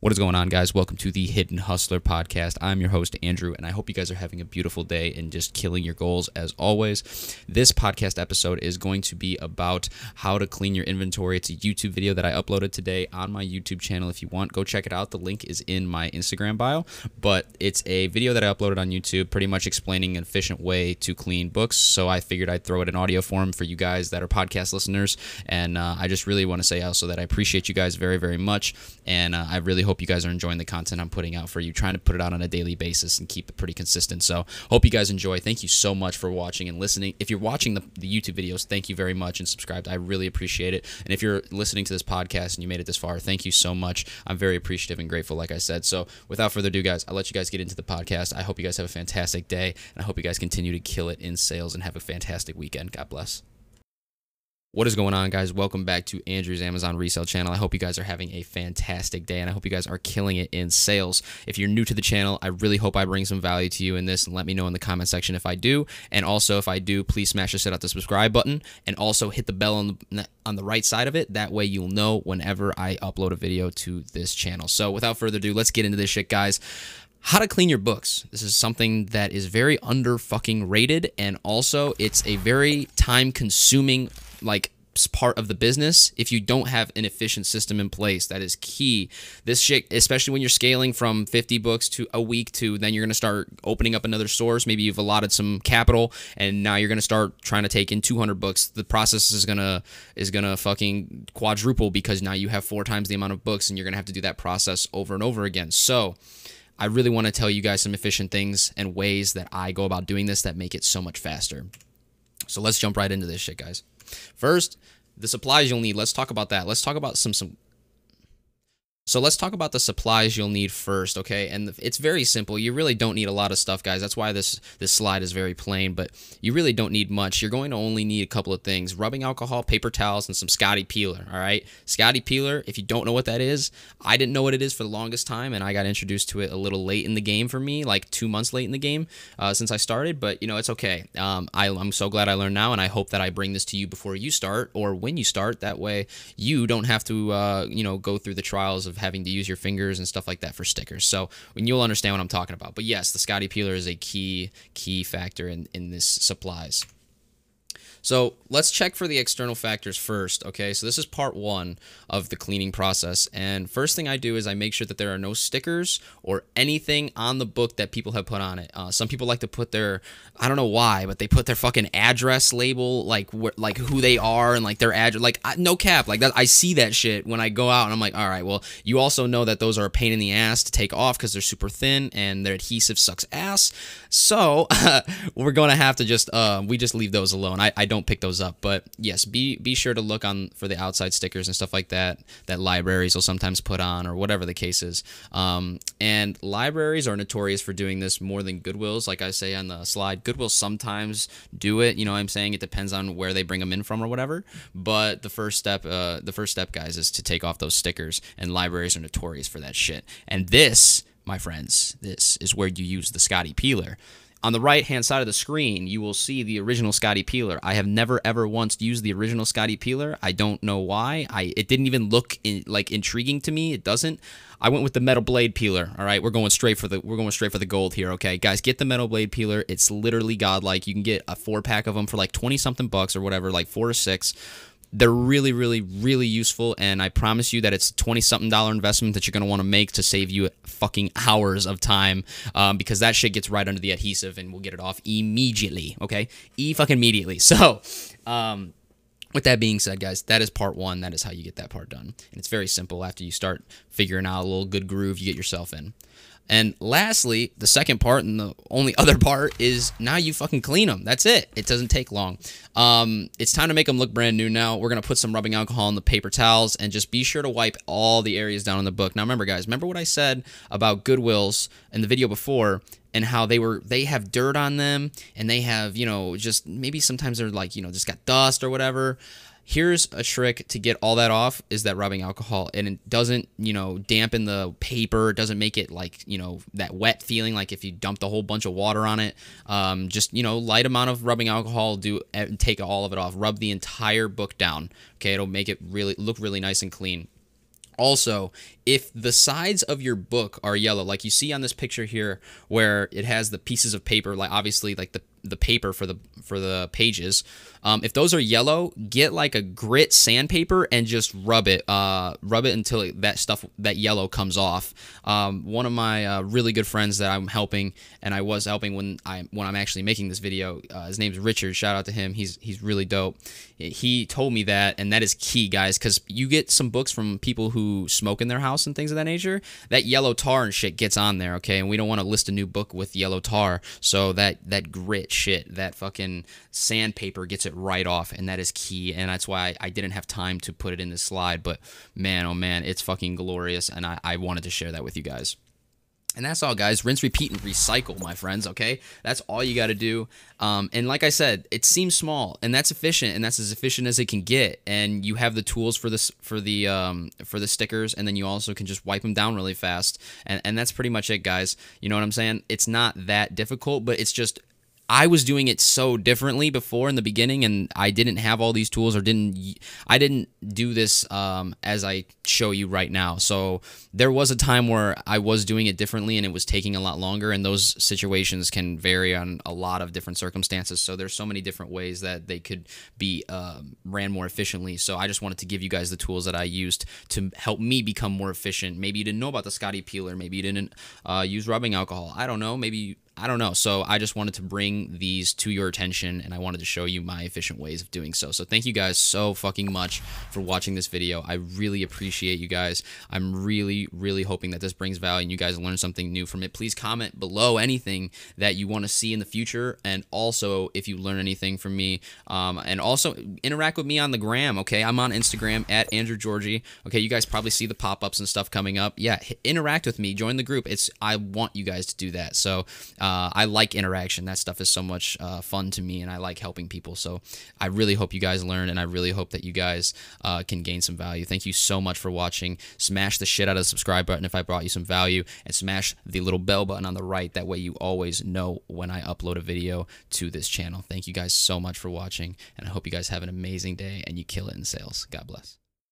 What is going on, guys? Welcome to the Hidden Hustler podcast. I'm your host, Andrew, and I hope you guys are having a beautiful day and just killing your goals as always. This podcast episode is going to be about how to clean your inventory. It's a YouTube video that I uploaded today on my YouTube channel. If you want, go check it out. The link is in my Instagram bio, but it's a video that I uploaded on YouTube pretty much explaining an efficient way to clean books. So I figured I'd throw it in audio form for you guys that are podcast listeners. And uh, I just really want to say also that I appreciate you guys very, very much. And uh, I really hope you guys are enjoying the content I'm putting out for you, trying to put it out on a daily basis and keep it pretty consistent. So, hope you guys enjoy. Thank you so much for watching and listening. If you're watching the, the YouTube videos, thank you very much and subscribed. I really appreciate it. And if you're listening to this podcast and you made it this far, thank you so much. I'm very appreciative and grateful, like I said. So, without further ado, guys, I'll let you guys get into the podcast. I hope you guys have a fantastic day, and I hope you guys continue to kill it in sales and have a fantastic weekend. God bless. What is going on, guys? Welcome back to Andrew's Amazon Resale channel. I hope you guys are having a fantastic day and I hope you guys are killing it in sales. If you're new to the channel, I really hope I bring some value to you in this and let me know in the comment section if I do. And also, if I do, please smash the shit out the subscribe button and also hit the bell on the, on the right side of it. That way, you'll know whenever I upload a video to this channel. So, without further ado, let's get into this shit, guys how to clean your books. This is something that is very under fucking rated and also it's a very time consuming like part of the business if you don't have an efficient system in place that is key this shit especially when you're scaling from 50 books to a week to then you're going to start opening up another source maybe you've allotted some capital and now you're going to start trying to take in 200 books the process is going to is going to fucking quadruple because now you have four times the amount of books and you're going to have to do that process over and over again so I really want to tell you guys some efficient things and ways that I go about doing this that make it so much faster. So let's jump right into this shit, guys. First, the supplies you'll need. Let's talk about that. Let's talk about some some so let's talk about the supplies you'll need first, okay? And it's very simple. You really don't need a lot of stuff, guys. That's why this this slide is very plain, but you really don't need much. You're going to only need a couple of things. Rubbing alcohol, paper towels, and some Scotty Peeler, all right? Scotty Peeler, if you don't know what that is, I didn't know what it is for the longest time, and I got introduced to it a little late in the game for me, like two months late in the game uh, since I started, but, you know, it's okay. Um, I, I'm so glad I learned now, and I hope that I bring this to you before you start or when you start. That way you don't have to, uh, you know, go through the trials of having to use your fingers and stuff like that for stickers. So you'll understand what I'm talking about. But yes, the Scotty Peeler is a key key factor in in this supplies. So let's check for the external factors first, okay? So this is part one of the cleaning process. And first thing I do is I make sure that there are no stickers or anything on the book that people have put on it. Uh, some people like to put their, I don't know why, but they put their fucking address label, like like who they are and like their address, like no cap, like that. I see that shit when I go out and I'm like, all right, well, you also know that those are a pain in the ass to take off because they're super thin and their adhesive sucks ass. So we're going to have to just, uh, we just leave those alone. I, I don't pick those up. But yes, be be sure to look on for the outside stickers and stuff like that that libraries will sometimes put on or whatever the case is. Um, and libraries are notorious for doing this more than Goodwills. Like I say on the slide, Goodwill sometimes do it. You know, I'm saying it depends on where they bring them in from or whatever. But the first step, uh, the first step, guys, is to take off those stickers. And libraries are notorious for that shit. And this, my friends, this is where you use the Scotty Peeler on the right hand side of the screen, you will see the original Scotty Peeler. I have never ever once used the original Scotty Peeler. I don't know why. I it didn't even look in, like intriguing to me. It doesn't. I went with the metal blade peeler. All right, we're going straight for the we're going straight for the gold here. Okay, guys, get the metal blade peeler. It's literally godlike. You can get a four pack of them for like twenty something bucks or whatever, like four or six they're really, really, really useful, and I promise you that it's a twenty something dollar investment that you're gonna want to make to save you fucking hours of time, um, because that shit gets right under the adhesive, and we'll get it off immediately. Okay, e fucking immediately. So, um, with that being said, guys, that is part one. That is how you get that part done, and it's very simple. After you start figuring out a little good groove, you get yourself in. And lastly, the second part and the only other part is now you fucking clean them. That's it. It doesn't take long. Um, it's time to make them look brand new now. We're going to put some rubbing alcohol on the paper towels and just be sure to wipe all the areas down in the book. Now remember guys, remember what I said about Goodwills in the video before and how they were they have dirt on them and they have, you know, just maybe sometimes they're like, you know, just got dust or whatever. Here's a trick to get all that off is that rubbing alcohol and it doesn't, you know, dampen the paper. It doesn't make it like, you know, that wet feeling like if you dumped a whole bunch of water on it. Um, just, you know, light amount of rubbing alcohol, do take all of it off. Rub the entire book down. Okay, it'll make it really look really nice and clean. Also, if the sides of your book are yellow, like you see on this picture here, where it has the pieces of paper, like obviously like the the paper for the for the pages. Um, if those are yellow, get like a grit sandpaper and just rub it, uh, rub it until that stuff that yellow comes off. Um, one of my uh, really good friends that I'm helping, and I was helping when I when I'm actually making this video. Uh, his name's Richard. Shout out to him. He's he's really dope. He told me that, and that is key, guys, because you get some books from people who smoke in their house and things of that nature. That yellow tar and shit gets on there, okay, and we don't want to list a new book with yellow tar, so that that grit shit, that fucking sandpaper gets it right off, and that is key. And that's why I, I didn't have time to put it in this slide. But man, oh man, it's fucking glorious, and I, I wanted to share that with you guys. And that's all, guys. Rinse, repeat, and recycle, my friends. Okay, that's all you got to do. Um, and like I said, it seems small, and that's efficient, and that's as efficient as it can get. And you have the tools for this for the um, for the stickers, and then you also can just wipe them down really fast. And and that's pretty much it, guys. You know what I'm saying? It's not that difficult, but it's just I was doing it so differently before in the beginning, and I didn't have all these tools, or didn't I didn't do this um, as I show you right now. So there was a time where I was doing it differently, and it was taking a lot longer. And those situations can vary on a lot of different circumstances. So there's so many different ways that they could be uh, ran more efficiently. So I just wanted to give you guys the tools that I used to help me become more efficient. Maybe you didn't know about the Scotty peeler. Maybe you didn't uh, use rubbing alcohol. I don't know. Maybe I don't know. So I just wanted to bring these to your attention and I wanted to show you my efficient ways of doing so. So thank you guys so fucking much for watching this video. I really appreciate you guys. I'm really, really hoping that this brings value and you guys learn something new from it. Please comment below anything that you want to see in the future. And also if you learn anything from me um, and also interact with me on the gram. Okay. I'm on Instagram at Andrew Georgie. Okay. You guys probably see the pop-ups and stuff coming up. Yeah. Interact with me. Join the group. It's, I want you guys to do that. So, uh, I like interaction. That stuff is so much uh, fun to me, and I like helping people. So I really hope you guys learn, and I really hope that you guys uh, can gain some value. Thank you so much for watching. Smash the shit out of the subscribe button if I brought you some value, and smash the little bell button on the right. That way you always know when I upload a video to this channel. Thank you guys so much for watching, and I hope you guys have an amazing day and you kill it in sales. God bless.